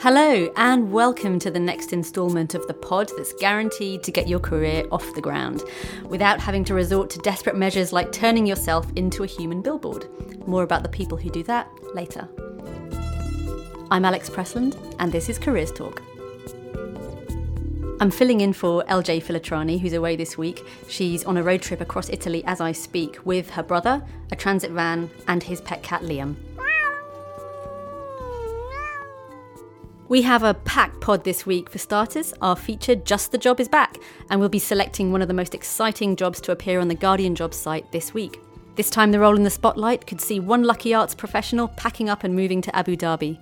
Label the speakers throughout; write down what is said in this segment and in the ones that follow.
Speaker 1: Hello, and welcome to the next instalment of the pod that's guaranteed to get your career off the ground without having to resort to desperate measures like turning yourself into a human billboard. More about the people who do that later. I'm Alex Pressland, and this is Careers Talk. I'm filling in for LJ Filitrani, who's away this week. She's on a road trip across Italy as I speak with her brother, a transit van, and his pet cat Liam. We have a packed pod this week. For starters, our feature Just the Job is back, and we'll be selecting one of the most exciting jobs to appear on the Guardian Jobs site this week. This time, the role in the spotlight could see one lucky arts professional packing up and moving to Abu Dhabi.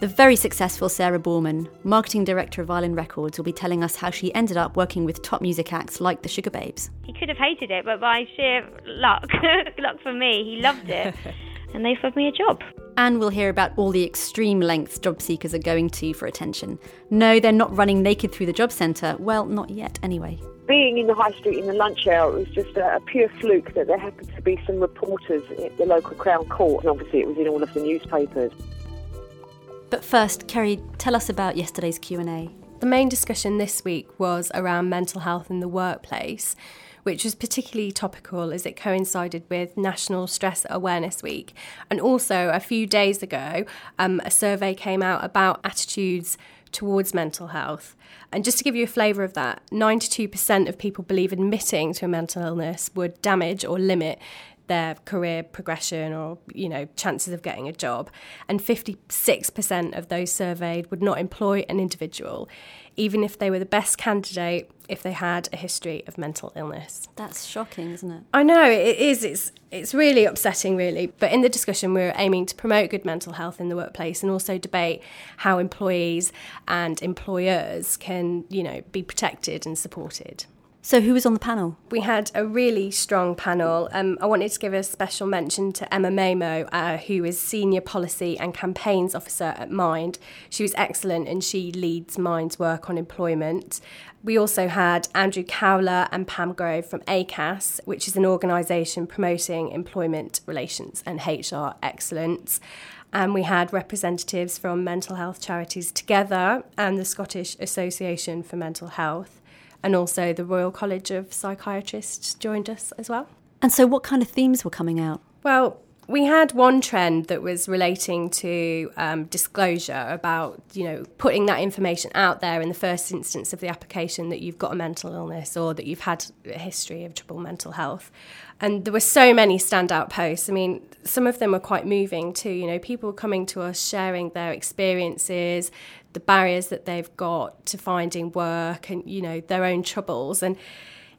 Speaker 1: The very successful Sarah Boorman, marketing director of Island Records, will be telling us how she ended up working with top music acts like the Sugababes.
Speaker 2: He could have hated it, but by sheer luck, luck for me, he loved it. and they offered me a job.
Speaker 1: And we'll hear about all the extreme lengths job seekers are going to for attention. No, they're not running naked through the job centre. Well, not yet, anyway.
Speaker 3: Being in the high street in the lunch hour, it was just a, a pure fluke that there happened to be some reporters at the local Crown Court, and obviously it was in all of the newspapers.
Speaker 1: But first, Kerry, tell us about yesterday's Q&A.
Speaker 4: The main discussion this week was around mental health in the workplace which was particularly topical as it coincided with National Stress Awareness Week. And also, a few days ago, um, a survey came out about attitudes towards mental health. And just to give you a flavour of that, 92% of people believe admitting to a mental illness would damage or limit their career progression or you know chances of getting a job and 56% of those surveyed would not employ an individual even if they were the best candidate if they had a history of mental illness.
Speaker 1: That's shocking, isn't it?
Speaker 4: I know it is. It's it's really upsetting, really. But in the discussion, we're aiming to promote good mental health in the workplace and also debate how employees and employers can, you know, be protected and supported.
Speaker 1: So, who was on the panel?
Speaker 4: We had a really strong panel. Um, I wanted to give a special mention to Emma Mamo, uh, who is Senior Policy and Campaigns Officer at Mind. She was excellent and she leads Mind's work on employment. We also had Andrew Cowler and Pam Grove from ACAS, which is an organisation promoting employment relations and HR excellence. And we had representatives from mental health charities together and the Scottish Association for Mental Health and also the Royal College of Psychiatrists joined us as well.
Speaker 1: And so, what kind of themes were coming out?
Speaker 4: Well, we had one trend that was relating to um, disclosure about you know putting that information out there in the first instance of the application that you've got a mental illness or that you've had a history of trouble mental health and there were so many standout posts i mean some of them were quite moving too you know people coming to us sharing their experiences the barriers that they've got to finding work and you know their own troubles and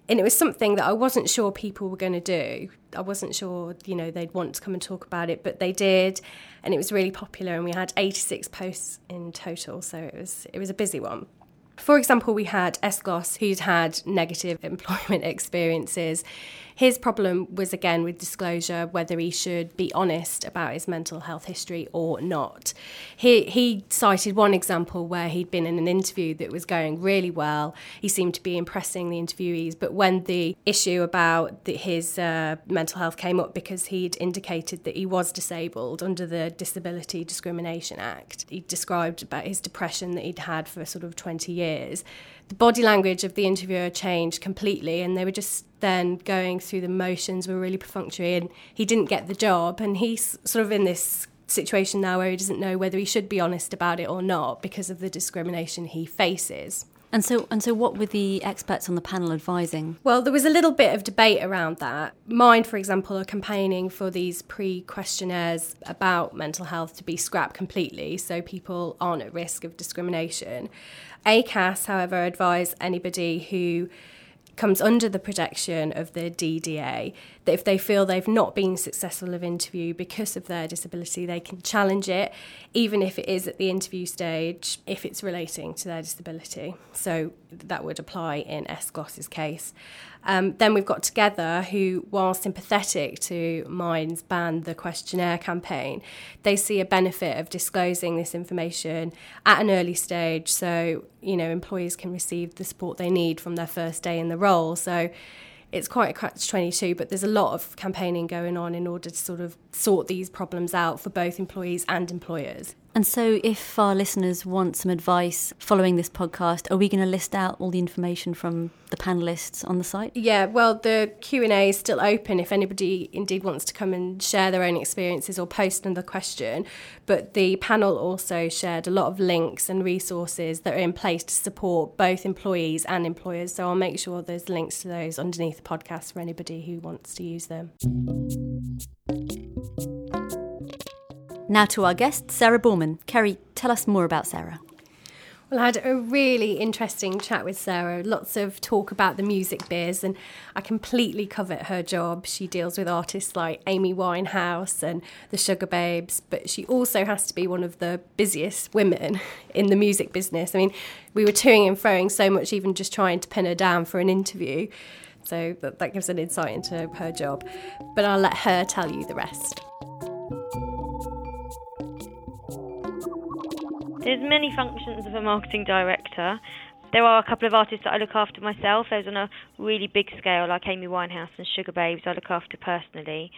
Speaker 4: and it was something that I wasn't sure people were going to do. I wasn't sure, you know, they'd want to come and talk about it, but they did, and it was really popular. And we had 86 posts in total, so it was it was a busy one. For example, we had Esgos, who'd had negative employment experiences. His problem was again with disclosure, whether he should be honest about his mental health history or not. He, he cited one example where he'd been in an interview that was going really well. He seemed to be impressing the interviewees, but when the issue about the, his uh, mental health came up because he'd indicated that he was disabled under the Disability Discrimination Act, he described about his depression that he'd had for sort of 20 years the body language of the interviewer changed completely and they were just then going through the motions were really perfunctory and he didn't get the job and he's sort of in this situation now where he doesn't know whether he should be honest about it or not because of the discrimination he faces.
Speaker 1: And so, and so, what were the experts on the panel advising?
Speaker 4: Well, there was a little bit of debate around that. Mind, for example, are campaigning for these pre-questionnaires about mental health to be scrapped completely, so people aren't at risk of discrimination. ACAS, however, advise anybody who comes under the protection of the DDA that if they feel they've not been successful of interview because of their disability, they can challenge it, even if it is at the interview stage, if it's relating to their disability. So that would apply in Esgos's case. Um, then we've got Together, who, while sympathetic to Mind's ban the questionnaire campaign, they see a benefit of disclosing this information at an early stage so, you know, employees can receive the support they need from their first day in the role. So it's quite a catch 22 but there's a lot of campaigning going on in order to sort of sort these problems out for both employees and employers
Speaker 1: And so, if our listeners want some advice following this podcast, are we going to list out all the information from the panelists on the site?
Speaker 4: Yeah, well, the Q and A is still open if anybody indeed wants to come and share their own experiences or post another question. But the panel also shared a lot of links and resources that are in place to support both employees and employers. So I'll make sure there's links to those underneath the podcast for anybody who wants to use them.
Speaker 1: Now to our guest, Sarah Boorman. Kerry, tell us more about Sarah.
Speaker 4: Well, I had a really interesting chat with Sarah. Lots of talk about the music biz, and I completely covet her job. She deals with artists like Amy Winehouse and the Sugababes, but she also has to be one of the busiest women in the music business. I mean, we were toing and froing so much, even just trying to pin her down for an interview. So that, that gives an insight into her job. But I'll let her tell you the rest.
Speaker 2: There's many functions of a marketing director. There are a couple of artists that I look after myself. Those on a really big scale, like Amy Winehouse and Sugababes, I look after personally.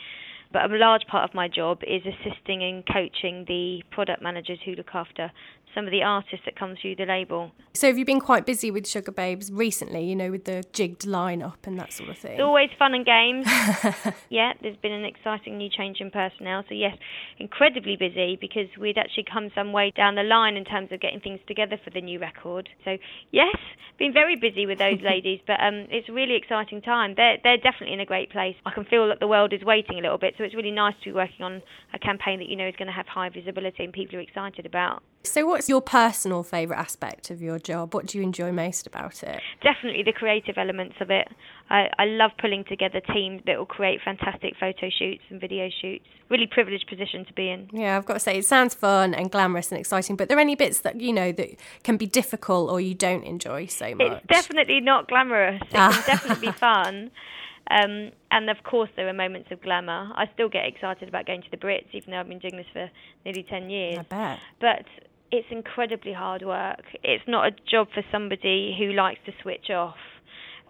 Speaker 2: But a large part of my job is assisting and coaching the product managers who look after some of the artists that come through the label.
Speaker 4: So have you been quite busy with Sugababes recently, you know, with the jigged lineup and that sort of thing?
Speaker 2: It's always fun and games. yeah, there's been an exciting new change in personnel. So yes, incredibly busy because we'd actually come some way down the line in terms of getting things together for the new record. So yes, been very busy with those ladies, but um, it's a really exciting time. They're they're definitely in a great place. I can feel that the world is waiting a little bit, so it's really nice to be working on a campaign that you know is going to have high visibility and people are excited about.
Speaker 4: So, what's your personal favourite aspect of your job? What do you enjoy most about it?
Speaker 2: Definitely the creative elements of it. I, I love pulling together teams that will create fantastic photo shoots and video shoots. Really privileged position to be in.
Speaker 4: Yeah, I've got to say, it sounds fun and glamorous and exciting, but there are any bits that, you know, that can be difficult or you don't enjoy so much?
Speaker 2: It's definitely not glamorous. It can definitely be fun. Um, and of course, there are moments of glamour. I still get excited about going to the Brits, even though I've been doing this for nearly 10 years.
Speaker 4: I bet.
Speaker 2: But it's incredibly hard work. It's not a job for somebody who likes to switch off.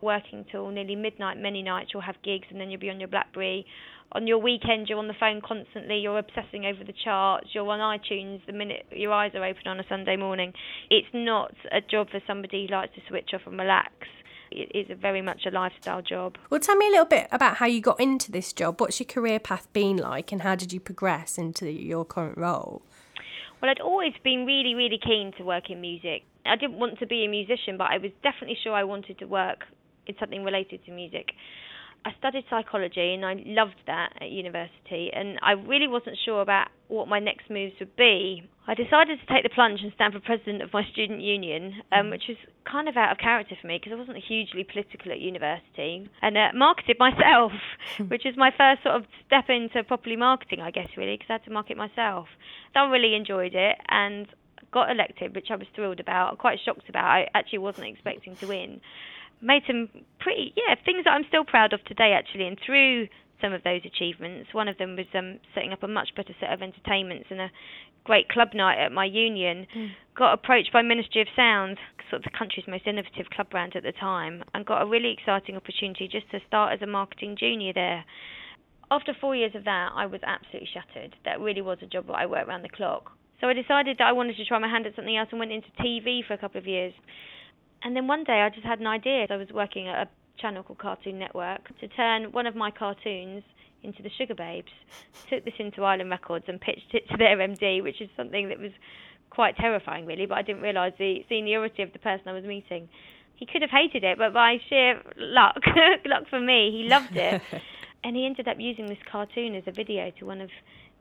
Speaker 2: Working till nearly midnight, many nights you'll have gigs, and then you'll be on your BlackBerry. On your weekend, you're on the phone constantly. You're obsessing over the charts. You're on iTunes the minute your eyes are open on a Sunday morning. It's not a job for somebody who likes to switch off and relax it is a very much a lifestyle job.
Speaker 4: Well, tell me a little bit about how you got into this job. What's your career path been like, and how did you progress into your current role?
Speaker 2: Well, I'd always been really, really keen to work in music. I didn't want to be a musician, but I was definitely sure I wanted to work in something related to music. I studied psychology and I loved that at university, and I really wasn't sure about what my next moves would be. I decided to take the plunge and stand for president of my student union, um, mm. which was kind of out of character for me because I wasn't hugely political at university, and uh, marketed myself, which was my first sort of step into properly marketing, I guess, really, because I had to market myself. So I really enjoyed it and got elected, which I was thrilled about, quite shocked about. I actually wasn't expecting to win made some pretty yeah things that I'm still proud of today actually. And through some of those achievements one of them was um, setting up a much better set of entertainments and a great club night at my union. Mm. got approached by Ministry of Sound sort of the country's most innovative club brand at the time and got a really exciting opportunity just to start as a marketing junior there. After four years of that I was absolutely shattered. That really was a job where I worked around the clock. So I decided that I wanted to try my hand at something else and went into TV for a couple of years and then one day I just had an idea. I was working at a channel called Cartoon Network to turn one of my cartoons into the Sugababes. Took this into Island Records and pitched it to their MD, which is something that was quite terrifying, really. But I didn't realise the seniority of the person I was meeting. He could have hated it, but by sheer luck, luck for me, he loved it. and he ended up using this cartoon as a video to one of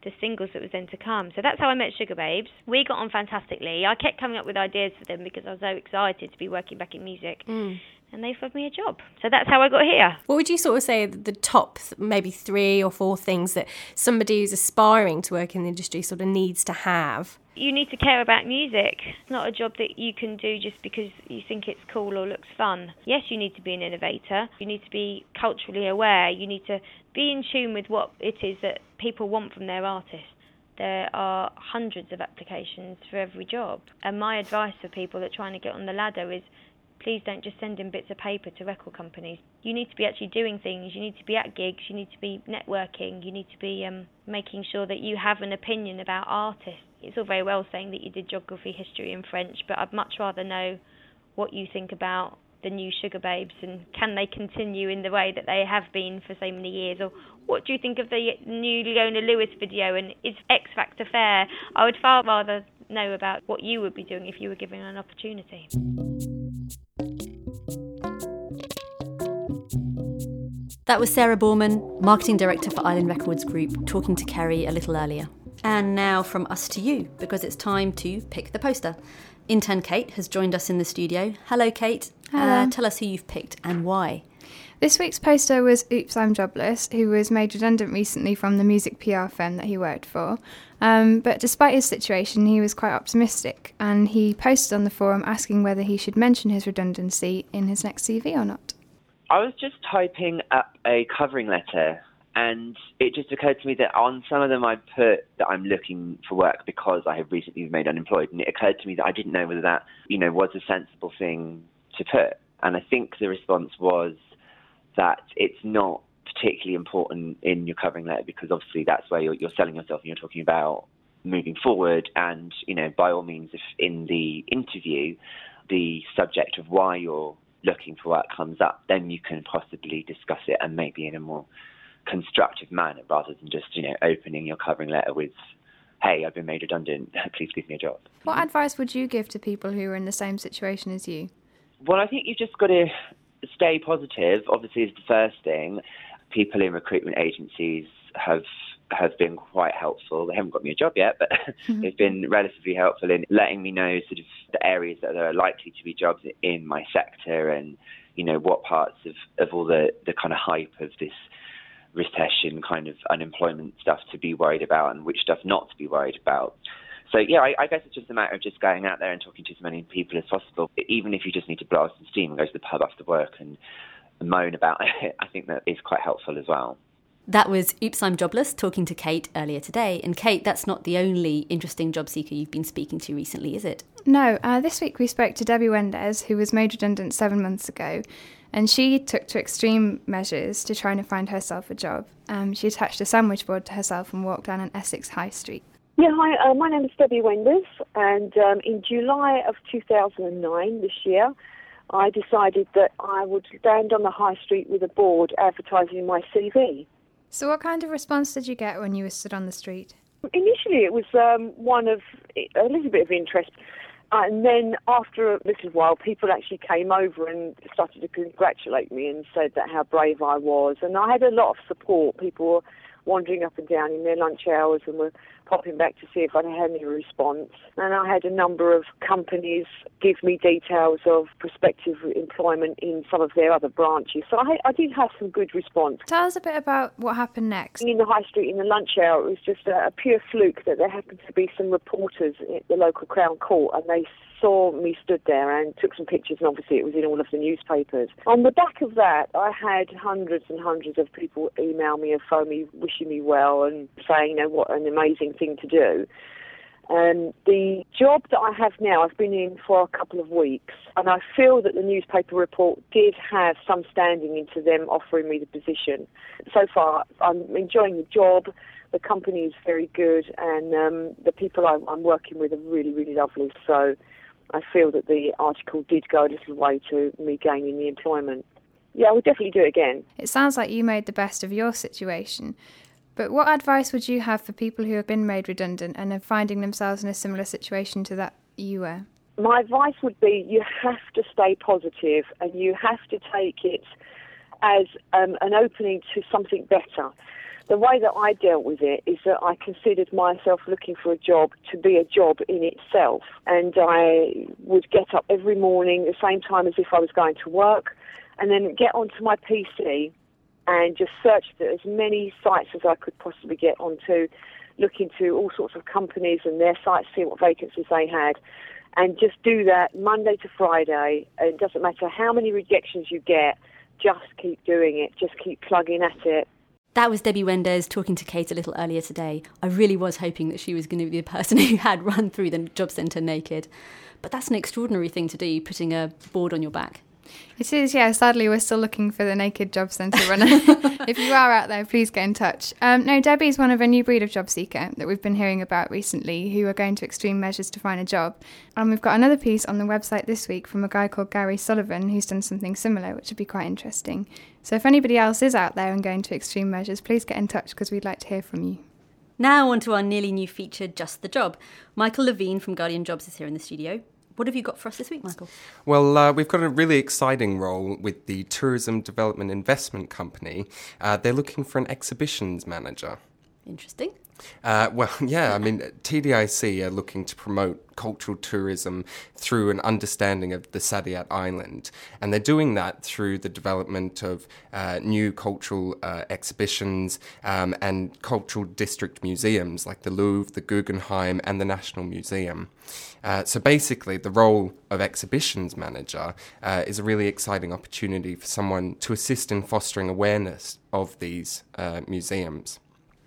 Speaker 2: the singles that was then to come. So that's how I met Sugababes. We got on fantastically. I kept coming up with ideas for them because I was so excited to be working back in music. Mm. And they offered me a job. So that's how I got here.
Speaker 4: What would you sort of say the top maybe three or four things that somebody who's aspiring to work in the industry sort of needs to have?
Speaker 2: you need to care about music. It's not a job that you can do just because you think it's cool or looks fun. Yes, you need to be an innovator. You need to be culturally aware. You need to be in tune with what it is that people want from their artists. There are hundreds of applications for every job. And my advice for people that are trying to get on the ladder is please don't just send in bits of paper to record companies. You need to be actually doing things. You need to be at gigs. You need to be networking. You need to be um, making sure that you have an opinion about artists it's all very well saying that you did geography, history, and French, but I'd much rather know what you think about the new Sugababes and can they continue in the way that they have been for so many years? Or what do you think of the new Leona Lewis video and is X Factor fair? I would far rather know about what you would be doing if you were given an opportunity.
Speaker 1: That was Sarah Boorman, Marketing Director for Island Records Group, talking to Kerry a little earlier. And now from us to you, because it's time to pick the poster. Intern Kate has joined us in the studio. Hello, Kate.
Speaker 5: Hello.
Speaker 1: Uh, tell us who you've picked and why.
Speaker 5: This week's poster was Oops, I'm Jobless, who was made redundant recently from the music PR firm that he worked for. Um, but despite his situation, he was quite optimistic and he posted on the forum asking whether he should mention his redundancy in his next CV or not.
Speaker 6: I was just typing up a covering letter, and it just occurred to me that on some of them I put that I'm looking for work because I have recently been made unemployed, and it occurred to me that I didn't know whether that, you know, was a sensible thing to put. And I think the response was that it's not particularly important in your covering letter because obviously that's where you're, you're selling yourself and you're talking about moving forward. And, you know, by all means, if in the interview the subject of why you're looking for work comes up, then you can possibly discuss it and maybe in a more constructive manner rather than just, you know, opening your covering letter with, hey, I've been made redundant, please give me a job.
Speaker 5: What advice would you give to people who are in the same situation as you?
Speaker 6: Well, I think you've just got to stay positive, obviously, is the first thing. People in recruitment agencies have have been quite helpful. They haven't got me a job yet, but mm-hmm. they've been relatively helpful in letting me know sort of the areas that there are likely to be jobs in my sector and, you know, what parts of, of all the, the kind of hype of this recession kind of unemployment stuff to be worried about and which stuff not to be worried about. So yeah, I, I guess it's just a matter of just going out there and talking to as many people as possible. Even if you just need to blow off some steam and go to the pub after work and moan about it, I think that is quite helpful as well.
Speaker 1: That was Oops, I'm Jobless talking to Kate earlier today. And Kate, that's not the only interesting job seeker you've been speaking to recently, is it?
Speaker 5: No, uh, this week we spoke to Debbie Wenders, who was made redundant seven months ago, and she took to extreme measures to try and find herself a job. Um, she attached a sandwich board to herself and walked down an Essex high street.
Speaker 3: Yeah, hi, uh, my name is Debbie Wenders, and um, in July of 2009, this year, I decided that I would stand on the high street with a board advertising my CV.
Speaker 5: So, what kind of response did you get when you were stood on the street?
Speaker 3: Initially, it was um, one of a little bit of interest. And then after a little while, people actually came over and started to congratulate me and said that how brave I was. And I had a lot of support. People were wandering up and down in their lunch hours and were popping back to see if I'd had any response. And I had a number of companies give me details of prospective employment in some of their other branches. So I, I did have some good response.
Speaker 5: Tell us a bit about what happened next.
Speaker 3: In the high street in the lunch hour, it was just a, a pure fluke that there happened to be some reporters at the local Crown Court and they saw me stood there and took some pictures, and obviously it was in all of the newspapers. On the back of that, I had hundreds and hundreds of people email me and phone me, wishing me well and saying, you know, what an amazing thing to do. And the job that I have now, I've been in for a couple of weeks, and I feel that the newspaper report did have some standing into them offering me the position. So far, I'm enjoying the job. The company is very good, and um, the people I'm, I'm working with are really, really lovely. So I feel that the article did go a little way to me gaining the employment. Yeah, I would definitely do it again.
Speaker 5: It sounds like you made the best of your situation. But what advice would you have for people who have been made redundant and are finding themselves in a similar situation to that you were?
Speaker 3: My advice would be you have to stay positive and you have to take it as um, an opening to something better. The way that I dealt with it is that I considered myself looking for a job to be a job in itself. And I would get up every morning at the same time as if I was going to work and then get onto my PC and just search as many sites as I could possibly get onto, look into all sorts of companies and their sites, see what vacancies they had, and just do that Monday to Friday. It doesn't matter how many rejections you get, just keep doing it, just keep plugging at it.
Speaker 1: That was Debbie Wenders talking to Kate a little earlier today. I really was hoping that she was going to be the person who had run through the job centre naked. But that's an extraordinary thing to do, putting a board on your back.
Speaker 5: It is, yeah. Sadly, we're still looking for the naked job centre runner. if you are out there, please get in touch. Um, no, Debbie's one of a new breed of job seeker that we've been hearing about recently who are going to extreme measures to find a job. And we've got another piece on the website this week from a guy called Gary Sullivan who's done something similar, which would be quite interesting. So if anybody else is out there and going to extreme measures, please get in touch because we'd like to hear from you.
Speaker 1: Now, on to our nearly new feature, Just the Job. Michael Levine from Guardian Jobs is here in the studio. What have you got for us this week, Michael?
Speaker 7: Well, uh, we've got a really exciting role with the Tourism Development Investment Company. Uh, they're looking for an exhibitions manager.
Speaker 1: Interesting.
Speaker 7: Uh, well, yeah, I mean, TDIC are looking to promote cultural tourism through an understanding of the Saadiyat Island. And they're doing that through the development of uh, new cultural uh, exhibitions um, and cultural district museums like the Louvre, the Guggenheim, and the National Museum. Uh, so basically, the role of exhibitions manager uh, is a really exciting opportunity for someone to assist in fostering awareness of these uh, museums.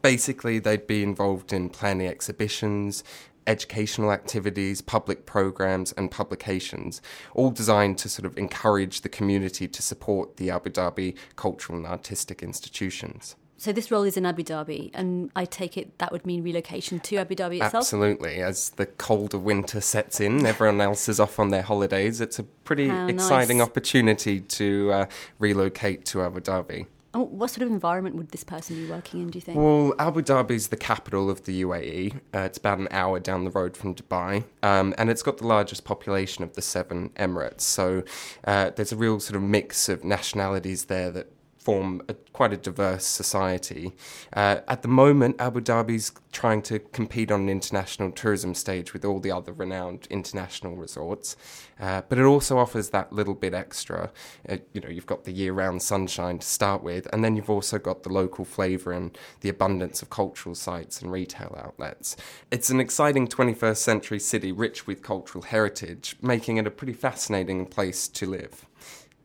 Speaker 7: Basically, they'd be involved in planning exhibitions, educational activities, public programs, and publications, all designed to sort of encourage the community to support the Abu Dhabi cultural and artistic institutions.
Speaker 1: So this role is in Abu Dhabi, and I take it that would mean relocation to Abu Dhabi itself.
Speaker 7: Absolutely, as the colder winter sets in, everyone else is off on their holidays. It's a pretty
Speaker 1: How
Speaker 7: exciting
Speaker 1: nice.
Speaker 7: opportunity to uh, relocate to Abu Dhabi.
Speaker 1: Oh, what sort of environment would this person be working in, do you think?
Speaker 7: Well, Abu Dhabi is the capital of the UAE. Uh, it's about an hour down the road from Dubai, um, and it's got the largest population of the seven Emirates. So uh, there's a real sort of mix of nationalities there that form a, quite a diverse society. Uh, at the moment, Abu Dhabi's trying to compete on an international tourism stage with all the other renowned international resorts, uh, but it also offers that little bit extra. Uh, you know, you've got the year-round sunshine to start with, and then you've also got the local flavour and the abundance of cultural sites and retail outlets. It's an exciting 21st century city rich with cultural heritage, making it a pretty fascinating place to live.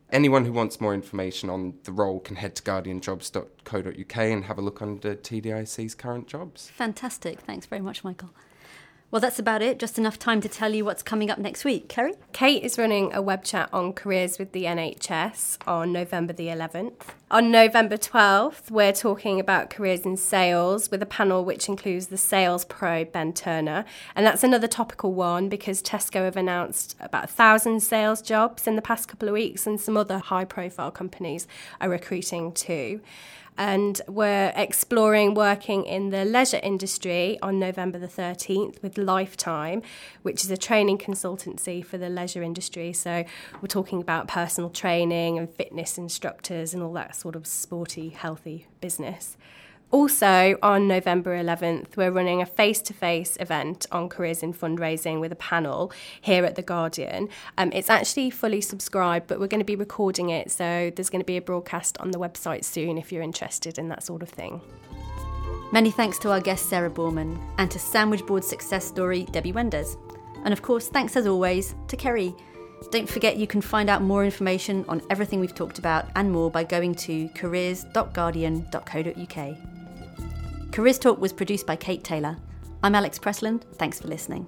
Speaker 7: Anyone who wants more information on the role can head to guardianjobs.co.uk and have a look under TDIC's current jobs.
Speaker 1: Fantastic. Thanks very much, Michael. Well, that's about it. Just enough time to tell you what's coming up next week. Kerry?
Speaker 4: Kate is running a web chat on careers with the NHS on November the 11th. On November 12th, we're talking about careers in sales with a panel which includes the sales pro Ben Turner. And that's another topical one because Tesco have announced about a thousand sales jobs in the past couple of weeks, and some other high profile companies are recruiting too and we're exploring working in the leisure industry on November the 13th with Lifetime, which is a training consultancy for the leisure industry. So we're talking about personal training and fitness instructors and all that sort of sporty, healthy business. Also, on November 11th, we're running a face to face event on careers in fundraising with a panel here at The Guardian. Um, it's actually fully subscribed, but we're going to be recording it, so there's going to be a broadcast on the website soon if you're interested in that sort of thing.
Speaker 1: Many thanks to our guest Sarah Boorman and to Sandwich Board success story Debbie Wenders. And of course, thanks as always to Kerry. Don't forget you can find out more information on everything we've talked about and more by going to careers.guardian.co.uk. Careers Talk was produced by Kate Taylor. I'm Alex Pressland. Thanks for listening.